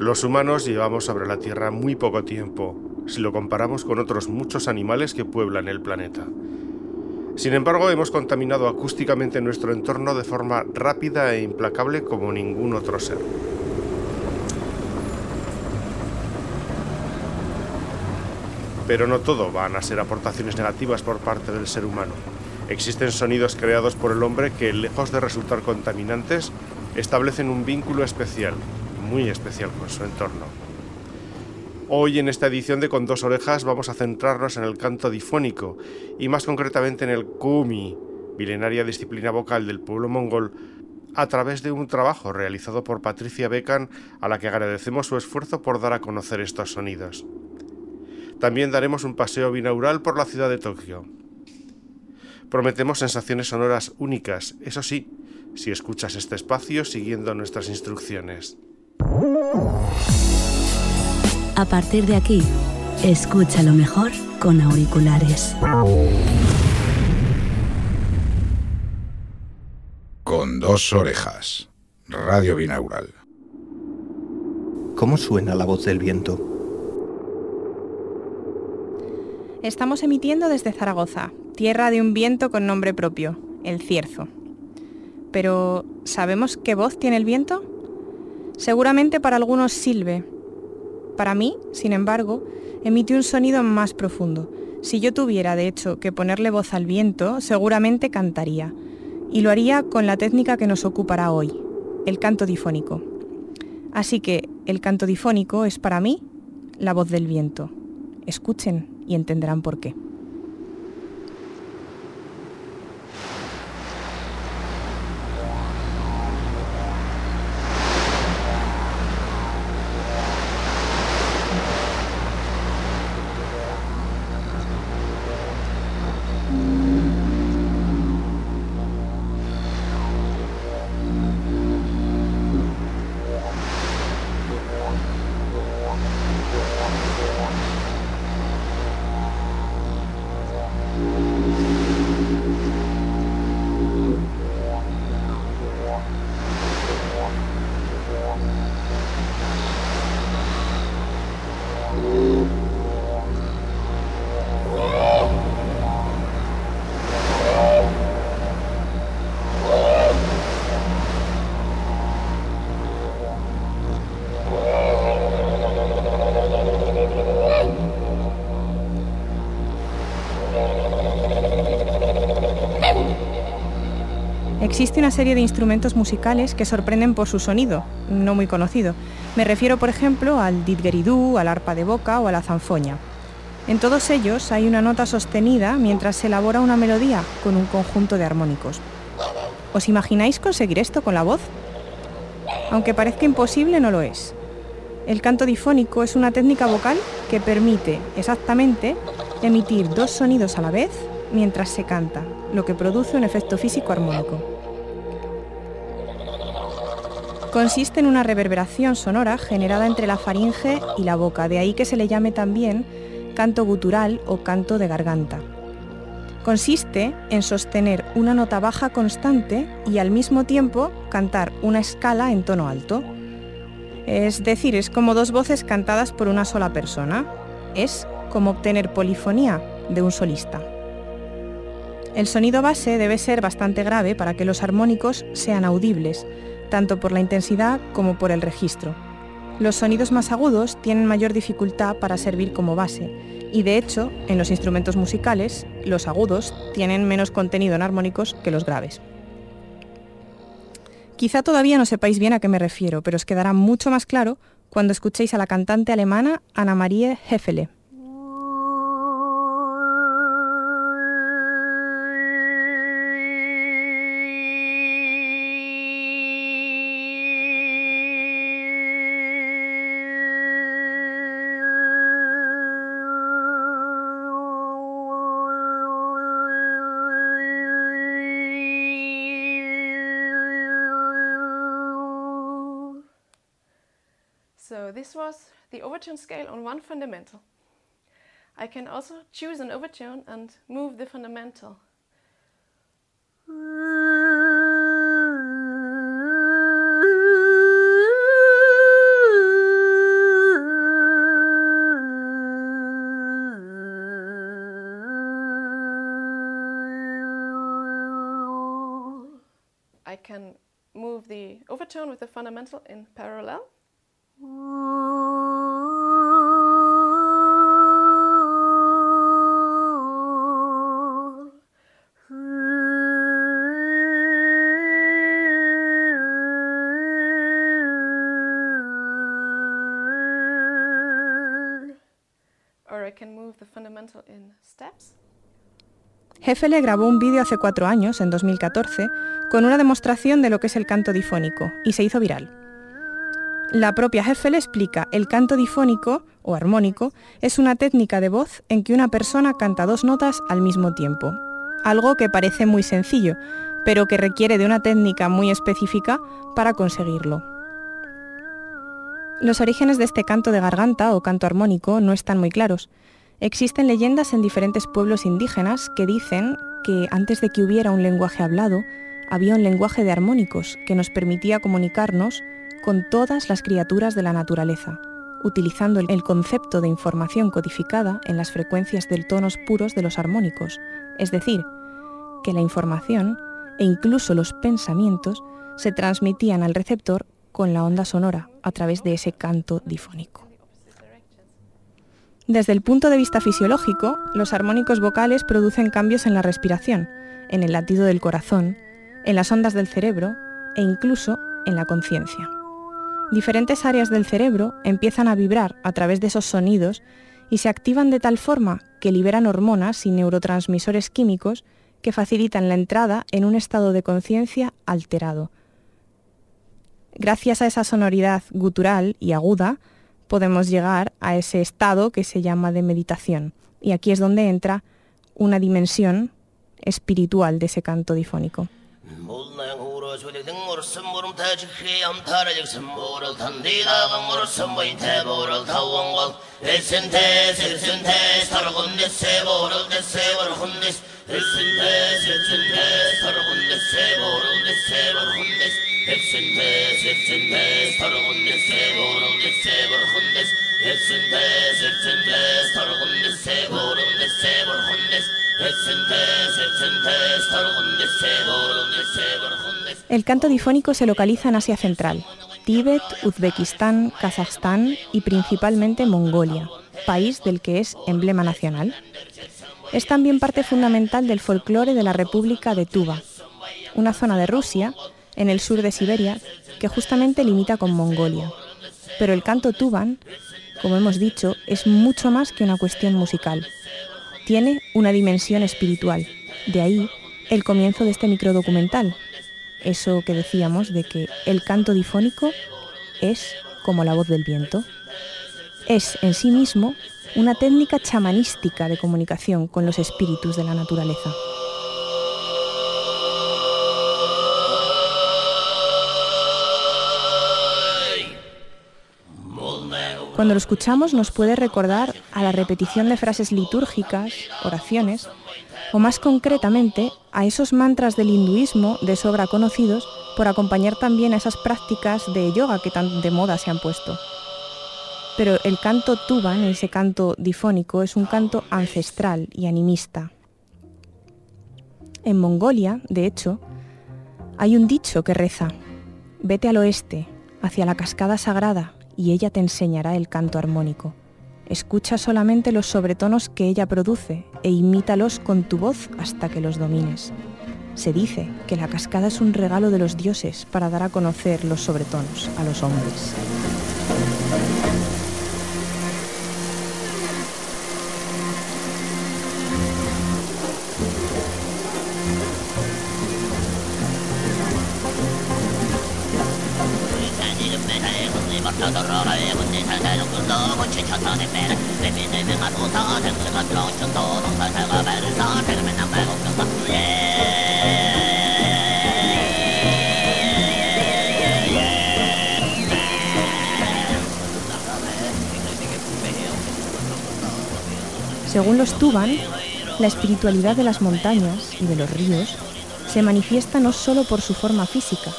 Los humanos llevamos sobre la Tierra muy poco tiempo, si lo comparamos con otros muchos animales que pueblan el planeta. Sin embargo, hemos contaminado acústicamente nuestro entorno de forma rápida e implacable como ningún otro ser. Pero no todo van a ser aportaciones negativas por parte del ser humano. Existen sonidos creados por el hombre que, lejos de resultar contaminantes, establecen un vínculo especial, muy especial con su entorno. Hoy en esta edición de Con dos orejas vamos a centrarnos en el canto difónico y más concretamente en el kumi, milenaria disciplina vocal del pueblo mongol, a través de un trabajo realizado por Patricia Becan a la que agradecemos su esfuerzo por dar a conocer estos sonidos. También daremos un paseo binaural por la ciudad de Tokio. Prometemos sensaciones sonoras únicas, eso sí, si escuchas este espacio siguiendo nuestras instrucciones. A partir de aquí, escucha lo mejor con auriculares. Con dos orejas. Radio binaural. ¿Cómo suena la voz del viento? Estamos emitiendo desde Zaragoza, tierra de un viento con nombre propio, el cierzo. Pero, ¿sabemos qué voz tiene el viento? Seguramente para algunos silbe. Para mí, sin embargo, emite un sonido más profundo. Si yo tuviera, de hecho, que ponerle voz al viento, seguramente cantaría. Y lo haría con la técnica que nos ocupará hoy, el canto difónico. Así que el canto difónico es para mí la voz del viento. Escuchen y entenderán por qué. Existe una serie de instrumentos musicales que sorprenden por su sonido, no muy conocido. Me refiero, por ejemplo, al didgeridoo, al arpa de boca o a la zanfoña. En todos ellos hay una nota sostenida mientras se elabora una melodía con un conjunto de armónicos. ¿Os imagináis conseguir esto con la voz? Aunque parezca imposible, no lo es. El canto difónico es una técnica vocal que permite exactamente emitir dos sonidos a la vez mientras se canta, lo que produce un efecto físico armónico. Consiste en una reverberación sonora generada entre la faringe y la boca, de ahí que se le llame también canto gutural o canto de garganta. Consiste en sostener una nota baja constante y al mismo tiempo cantar una escala en tono alto. Es decir, es como dos voces cantadas por una sola persona. Es como obtener polifonía de un solista. El sonido base debe ser bastante grave para que los armónicos sean audibles, tanto por la intensidad como por el registro. Los sonidos más agudos tienen mayor dificultad para servir como base, y de hecho, en los instrumentos musicales, los agudos tienen menos contenido en armónicos que los graves. Quizá todavía no sepáis bien a qué me refiero, pero os quedará mucho más claro cuando escuchéis a la cantante alemana Anna Marie Heffele. This was the overtone scale on one fundamental. I can also choose an overtone and move the fundamental. I can move the overtone with the fundamental in parallel. Hefele grabó un vídeo hace cuatro años, en 2014, con una demostración de lo que es el canto difónico, y se hizo viral. La propia Hefele explica, el canto difónico, o armónico, es una técnica de voz en que una persona canta dos notas al mismo tiempo, algo que parece muy sencillo, pero que requiere de una técnica muy específica para conseguirlo. Los orígenes de este canto de garganta o canto armónico no están muy claros. Existen leyendas en diferentes pueblos indígenas que dicen que antes de que hubiera un lenguaje hablado, había un lenguaje de armónicos que nos permitía comunicarnos con todas las criaturas de la naturaleza, utilizando el concepto de información codificada en las frecuencias del tonos puros de los armónicos, es decir, que la información e incluso los pensamientos se transmitían al receptor con la onda sonora a través de ese canto difónico. Desde el punto de vista fisiológico, los armónicos vocales producen cambios en la respiración, en el latido del corazón, en las ondas del cerebro e incluso en la conciencia. Diferentes áreas del cerebro empiezan a vibrar a través de esos sonidos y se activan de tal forma que liberan hormonas y neurotransmisores químicos que facilitan la entrada en un estado de conciencia alterado. Gracias a esa sonoridad gutural y aguda, podemos llegar a ese estado que se llama de meditación. Y aquí es donde entra una dimensión espiritual de ese canto difónico. El canto difónico se localiza en Asia Central, Tíbet, Uzbekistán, Kazajstán y principalmente Mongolia, país del que es emblema nacional. Es también parte fundamental del folclore de la República de Tuva, una zona de Rusia, en el sur de Siberia, que justamente limita con Mongolia. Pero el canto tuban, como hemos dicho, es mucho más que una cuestión musical. Tiene una dimensión espiritual. De ahí el comienzo de este microdocumental. Eso que decíamos de que el canto difónico es como la voz del viento. Es en sí mismo una técnica chamanística de comunicación con los espíritus de la naturaleza. Cuando lo escuchamos nos puede recordar a la repetición de frases litúrgicas, oraciones, o más concretamente a esos mantras del hinduismo de sobra conocidos por acompañar también a esas prácticas de yoga que tan de moda se han puesto. Pero el canto tuban, ese canto difónico, es un canto ancestral y animista. En Mongolia, de hecho, hay un dicho que reza, vete al oeste, hacia la cascada sagrada, y ella te enseñará el canto armónico. Escucha solamente los sobretonos que ella produce e imítalos con tu voz hasta que los domines. Se dice que la cascada es un regalo de los dioses para dar a conocer los sobretonos a los hombres. Según los Tuban, la espiritualidad de las montañas y de los ríos se manifiesta no solo por su forma física,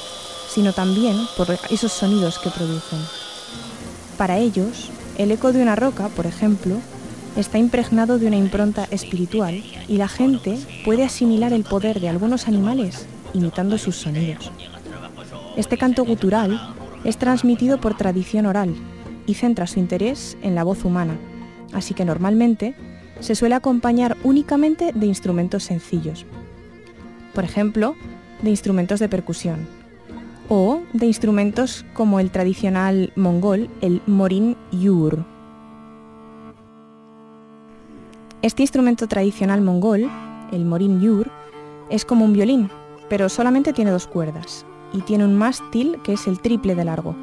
sino también por esos sonidos que producen. Para ellos, el eco de una roca, por ejemplo, está impregnado de una impronta espiritual y la gente puede asimilar el poder de algunos animales imitando sus sonidos. Este canto gutural es transmitido por tradición oral y centra su interés en la voz humana, así que normalmente se suele acompañar únicamente de instrumentos sencillos. Por ejemplo, de instrumentos de percusión o de instrumentos como el tradicional mongol, el morin yur. Este instrumento tradicional mongol, el morin yur, es como un violín, pero solamente tiene dos cuerdas y tiene un mástil que es el triple de largo.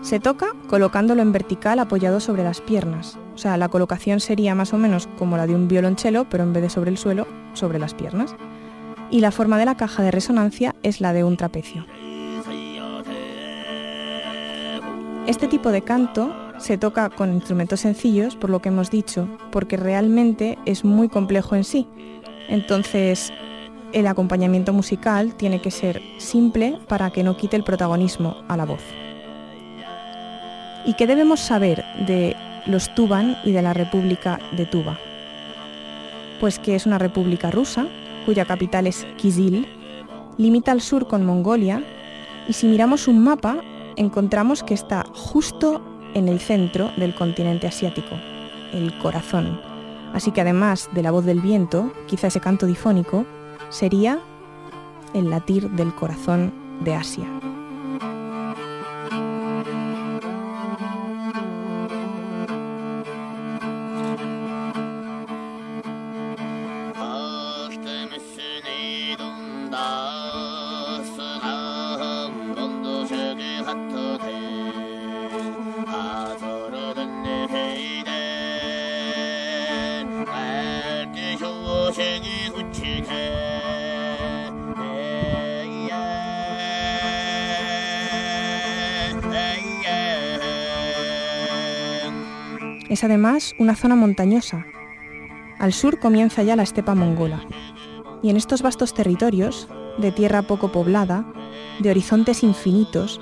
Se toca colocándolo en vertical apoyado sobre las piernas. O sea, la colocación sería más o menos como la de un violonchelo, pero en vez de sobre el suelo, sobre las piernas. Y la forma de la caja de resonancia es la de un trapecio. Este tipo de canto se toca con instrumentos sencillos, por lo que hemos dicho, porque realmente es muy complejo en sí. Entonces, el acompañamiento musical tiene que ser simple para que no quite el protagonismo a la voz. ¿Y qué debemos saber de los Tuban y de la República de Tuba? Pues que es una república rusa, cuya capital es Kizil, limita al sur con Mongolia y si miramos un mapa encontramos que está justo en el centro del continente asiático, el corazón. Así que además de la voz del viento, quizá ese canto difónico, sería el latir del corazón de Asia. Es además una zona montañosa. Al sur comienza ya la estepa mongola. Y en estos vastos territorios, de tierra poco poblada, de horizontes infinitos,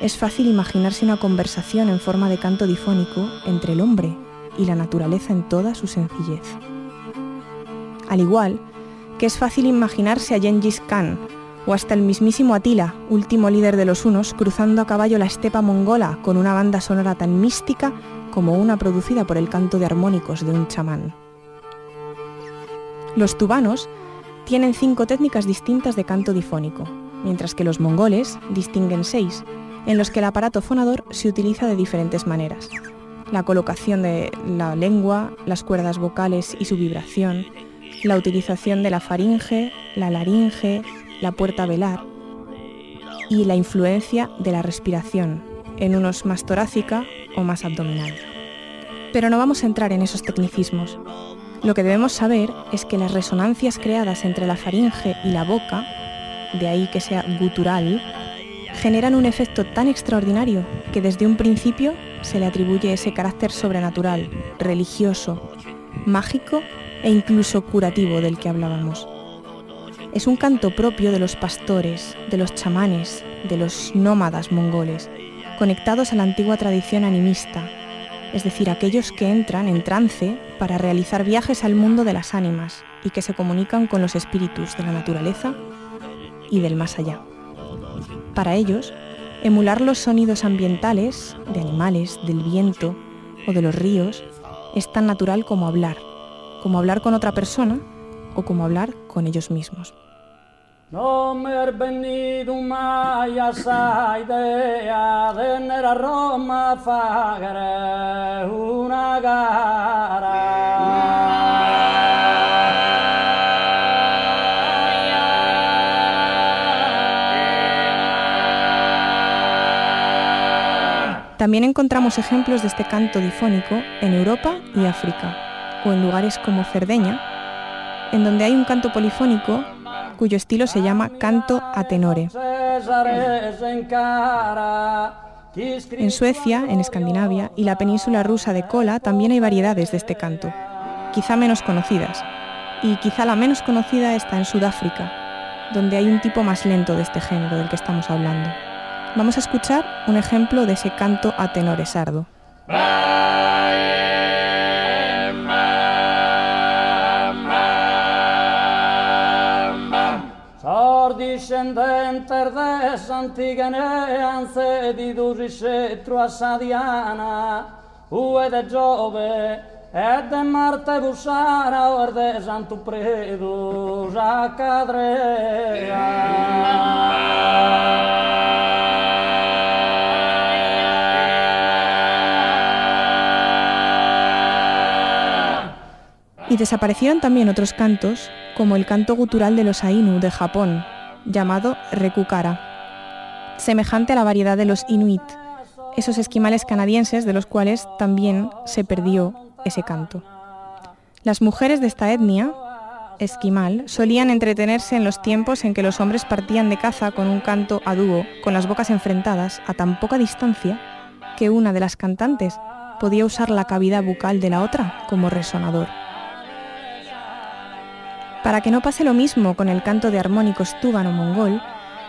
es fácil imaginarse una conversación en forma de canto difónico entre el hombre y la naturaleza en toda su sencillez. Al igual que es fácil imaginarse a Gengis Khan o hasta el mismísimo Atila, último líder de los hunos, cruzando a caballo la estepa mongola con una banda sonora tan mística como una producida por el canto de armónicos de un chamán. Los tubanos tienen cinco técnicas distintas de canto difónico, mientras que los mongoles distinguen seis, en los que el aparato fonador se utiliza de diferentes maneras. La colocación de la lengua, las cuerdas vocales y su vibración, la utilización de la faringe, la laringe, la puerta velar y la influencia de la respiración, en unos más torácica o más abdominal. Pero no vamos a entrar en esos tecnicismos. Lo que debemos saber es que las resonancias creadas entre la faringe y la boca, de ahí que sea gutural, generan un efecto tan extraordinario que desde un principio se le atribuye ese carácter sobrenatural, religioso, mágico e incluso curativo del que hablábamos. Es un canto propio de los pastores, de los chamanes, de los nómadas mongoles, conectados a la antigua tradición animista, es decir, aquellos que entran en trance para realizar viajes al mundo de las ánimas y que se comunican con los espíritus de la naturaleza y del más allá. Para ellos, emular los sonidos ambientales, de animales, del viento o de los ríos, es tan natural como hablar, como hablar con otra persona o como hablar con ellos mismos. No me he venido más esa idea de tener a Roma fagre una gara. También encontramos ejemplos de este canto difónico en Europa y África, o en lugares como Cerdeña, en donde hay un canto polifónico cuyo estilo se llama canto a tenore. En Suecia, en Escandinavia y la península rusa de Kola también hay variedades de este canto, quizá menos conocidas, y quizá la menos conocida está en Sudáfrica, donde hay un tipo más lento de este género del que estamos hablando. Vamos a escuchar un ejemplo de ese canto a tenore sardo. Or discendente des antiganean cedido ricetro a Sadiana, ue de Giove, e de Marte busara, or de Santo Predo, ja Y desaparecieron también otros cantos, como el canto gutural de los Ainu de Japón, llamado Rekukara, semejante a la variedad de los Inuit, esos esquimales canadienses de los cuales también se perdió ese canto. Las mujeres de esta etnia, esquimal, solían entretenerse en los tiempos en que los hombres partían de caza con un canto a dúo, con las bocas enfrentadas a tan poca distancia que una de las cantantes podía usar la cavidad bucal de la otra como resonador. Para que no pase lo mismo con el canto de armónicos túbano-mongol,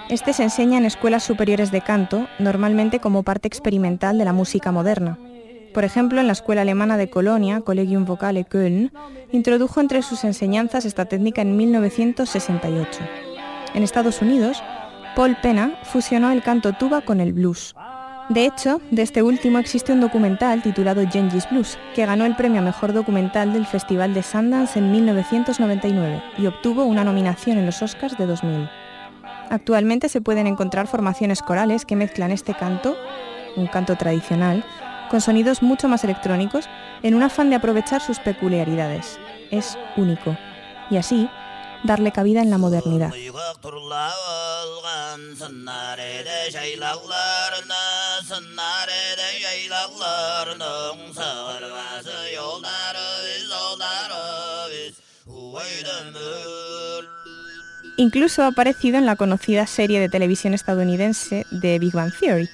este se enseña en escuelas superiores de canto, normalmente como parte experimental de la música moderna. Por ejemplo, en la escuela alemana de Colonia, Collegium Vocale Köln, introdujo entre sus enseñanzas esta técnica en 1968. En Estados Unidos, Paul Pena fusionó el canto tuba con el blues. De hecho, de este último existe un documental titulado Genghis Blues, que ganó el premio a Mejor Documental del Festival de Sundance en 1999 y obtuvo una nominación en los Oscars de 2000. Actualmente se pueden encontrar formaciones corales que mezclan este canto, un canto tradicional, con sonidos mucho más electrónicos en un afán de aprovechar sus peculiaridades. Es único. Y así, darle cabida en la modernidad. Incluso ha aparecido en la conocida serie de televisión estadounidense de Big Bang Theory,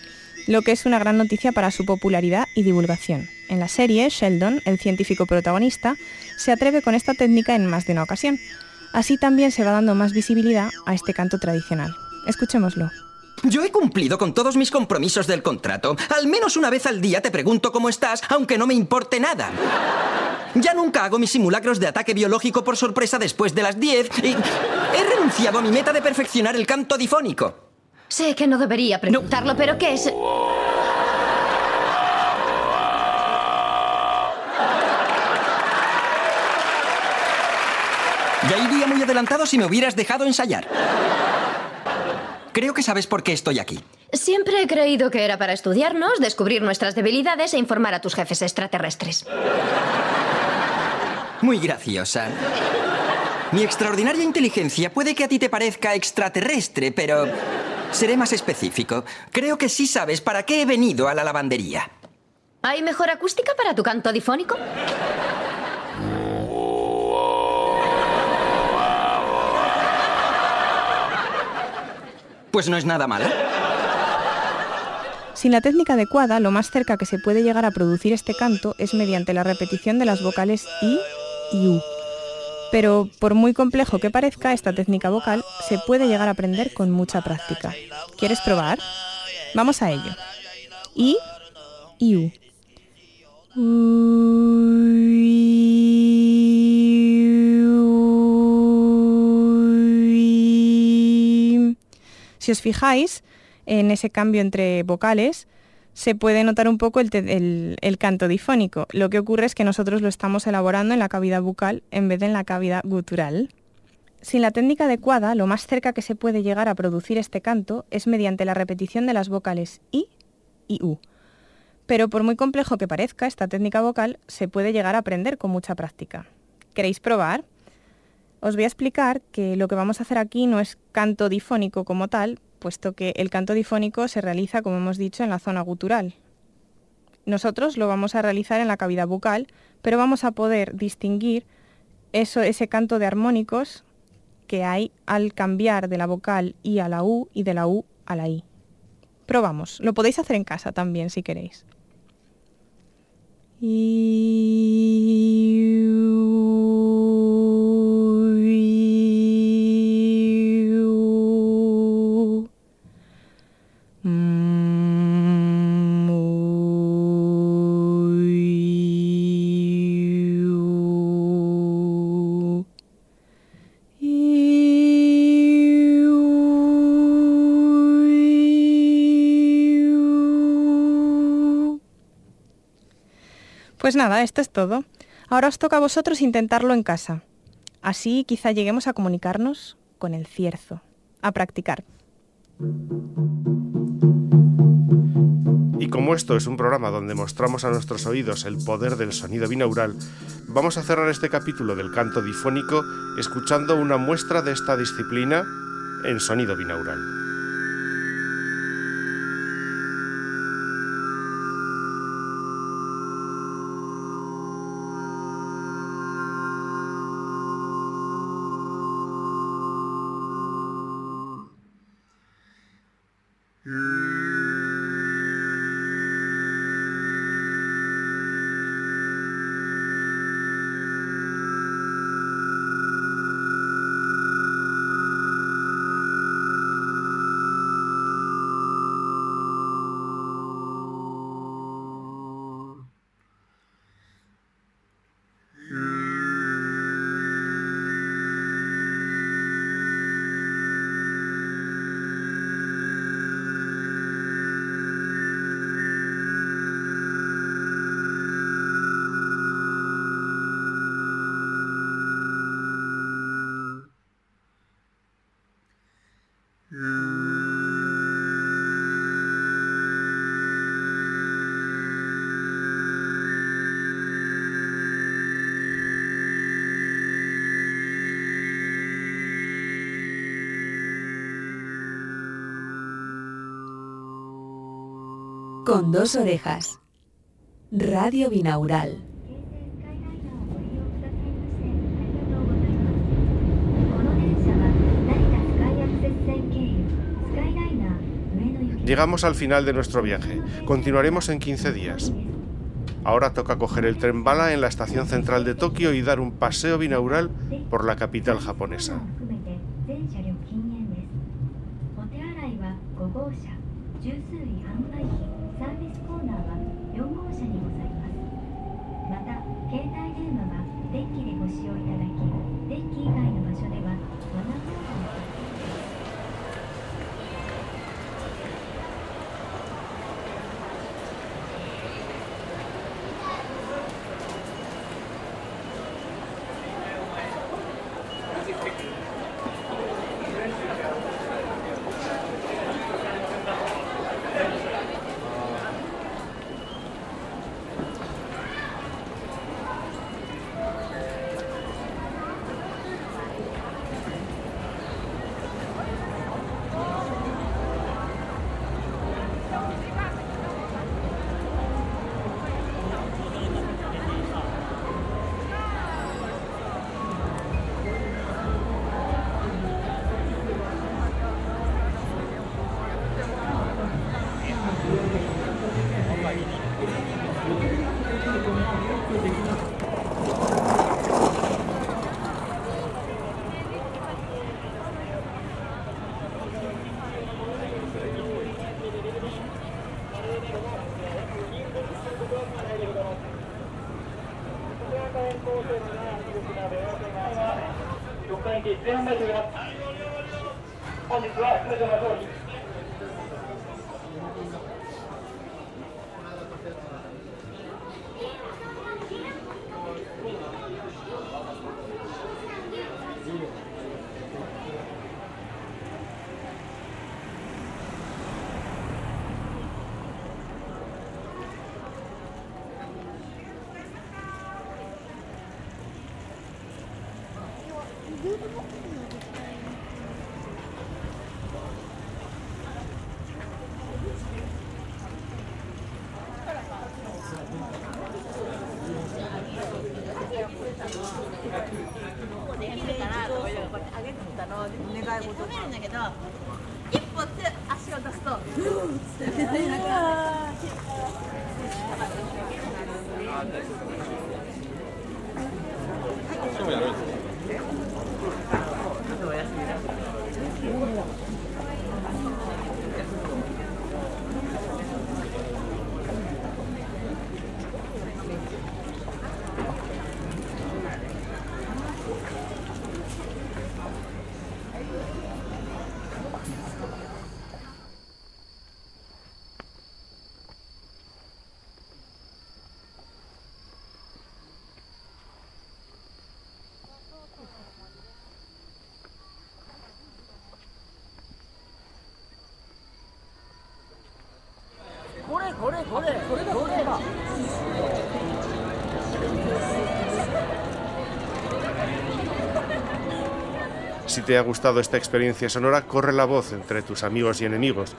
lo que es una gran noticia para su popularidad y divulgación. En la serie, Sheldon, el científico protagonista, se atreve con esta técnica en más de una ocasión. Así también se va dando más visibilidad a este canto tradicional. Escuchémoslo. Yo he cumplido con todos mis compromisos del contrato. Al menos una vez al día te pregunto cómo estás, aunque no me importe nada. Ya nunca hago mis simulacros de ataque biológico por sorpresa después de las 10 y he renunciado a mi meta de perfeccionar el canto difónico. Sé que no debería preguntarlo, pero ¿qué es? Ya iría muy adelantado si me hubieras dejado ensayar. Creo que sabes por qué estoy aquí. Siempre he creído que era para estudiarnos, descubrir nuestras debilidades e informar a tus jefes extraterrestres. Muy graciosa. Mi extraordinaria inteligencia puede que a ti te parezca extraterrestre, pero seré más específico. Creo que sí sabes para qué he venido a la lavandería. ¿Hay mejor acústica para tu canto difónico? Pues no es nada malo. Sin la técnica adecuada, lo más cerca que se puede llegar a producir este canto es mediante la repetición de las vocales I y U. Pero por muy complejo que parezca, esta técnica vocal se puede llegar a aprender con mucha práctica. ¿Quieres probar? Vamos a ello. I y U. Si os fijáis en ese cambio entre vocales, se puede notar un poco el, canto difónico. Lo que ocurre es que nosotros lo estamos elaborando en la cavidad bucal en vez de en la cavidad gutural. Sin la técnica adecuada, lo más cerca que se puede llegar a producir este canto es mediante la repetición de las vocales I y U. Pero por muy complejo que parezca, esta técnica vocal se puede llegar a aprender con mucha práctica. ¿Queréis probar? Os voy a explicar que lo que vamos a hacer aquí no es canto difónico como tal, puesto que el canto difónico se realiza, como hemos dicho, en la zona gutural. Nosotros lo vamos a realizar en la cavidad bucal, pero vamos a poder distinguir eso, ese canto de armónicos que hay al cambiar de la vocal I a la U y de la U a la I. Probamos, lo podéis hacer en casa también si queréis. Pues nada, esto es todo. Ahora os toca a vosotros intentarlo en casa. Así quizá lleguemos a comunicarnos con el cierzo, a practicar. Y como esto es un programa donde mostramos a nuestros oídos el poder del sonido binaural, vamos a cerrar este capítulo del canto difónico escuchando una muestra de esta disciplina en sonido binaural. con dos orejas. Radio binaural. Llegamos al final de nuestro viaje. Continuaremos en 15 días. Ahora toca coger el tren bala en la estación central de Tokio y dar un paseo binaural por la capital japonesa. 使用いただきデッキ以外の場所で本日は通常の通りたのこうできるからうこうやって上げてみたの願い。事めるんだけど一歩っ足を出すとうんっうってなくなる Si te ha gustado esta experiencia sonora, corre la voz entre tus amigos y enemigos.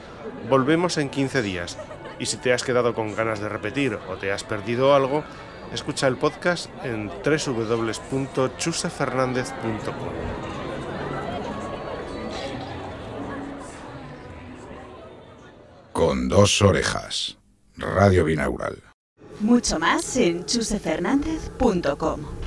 Volvemos en 15 días. Y si te has quedado con ganas de repetir o te has perdido algo, escucha el podcast en www.chusefernandez.com. Con dos orejas. Radio Binaural. Mucho más en chusefernandez.com.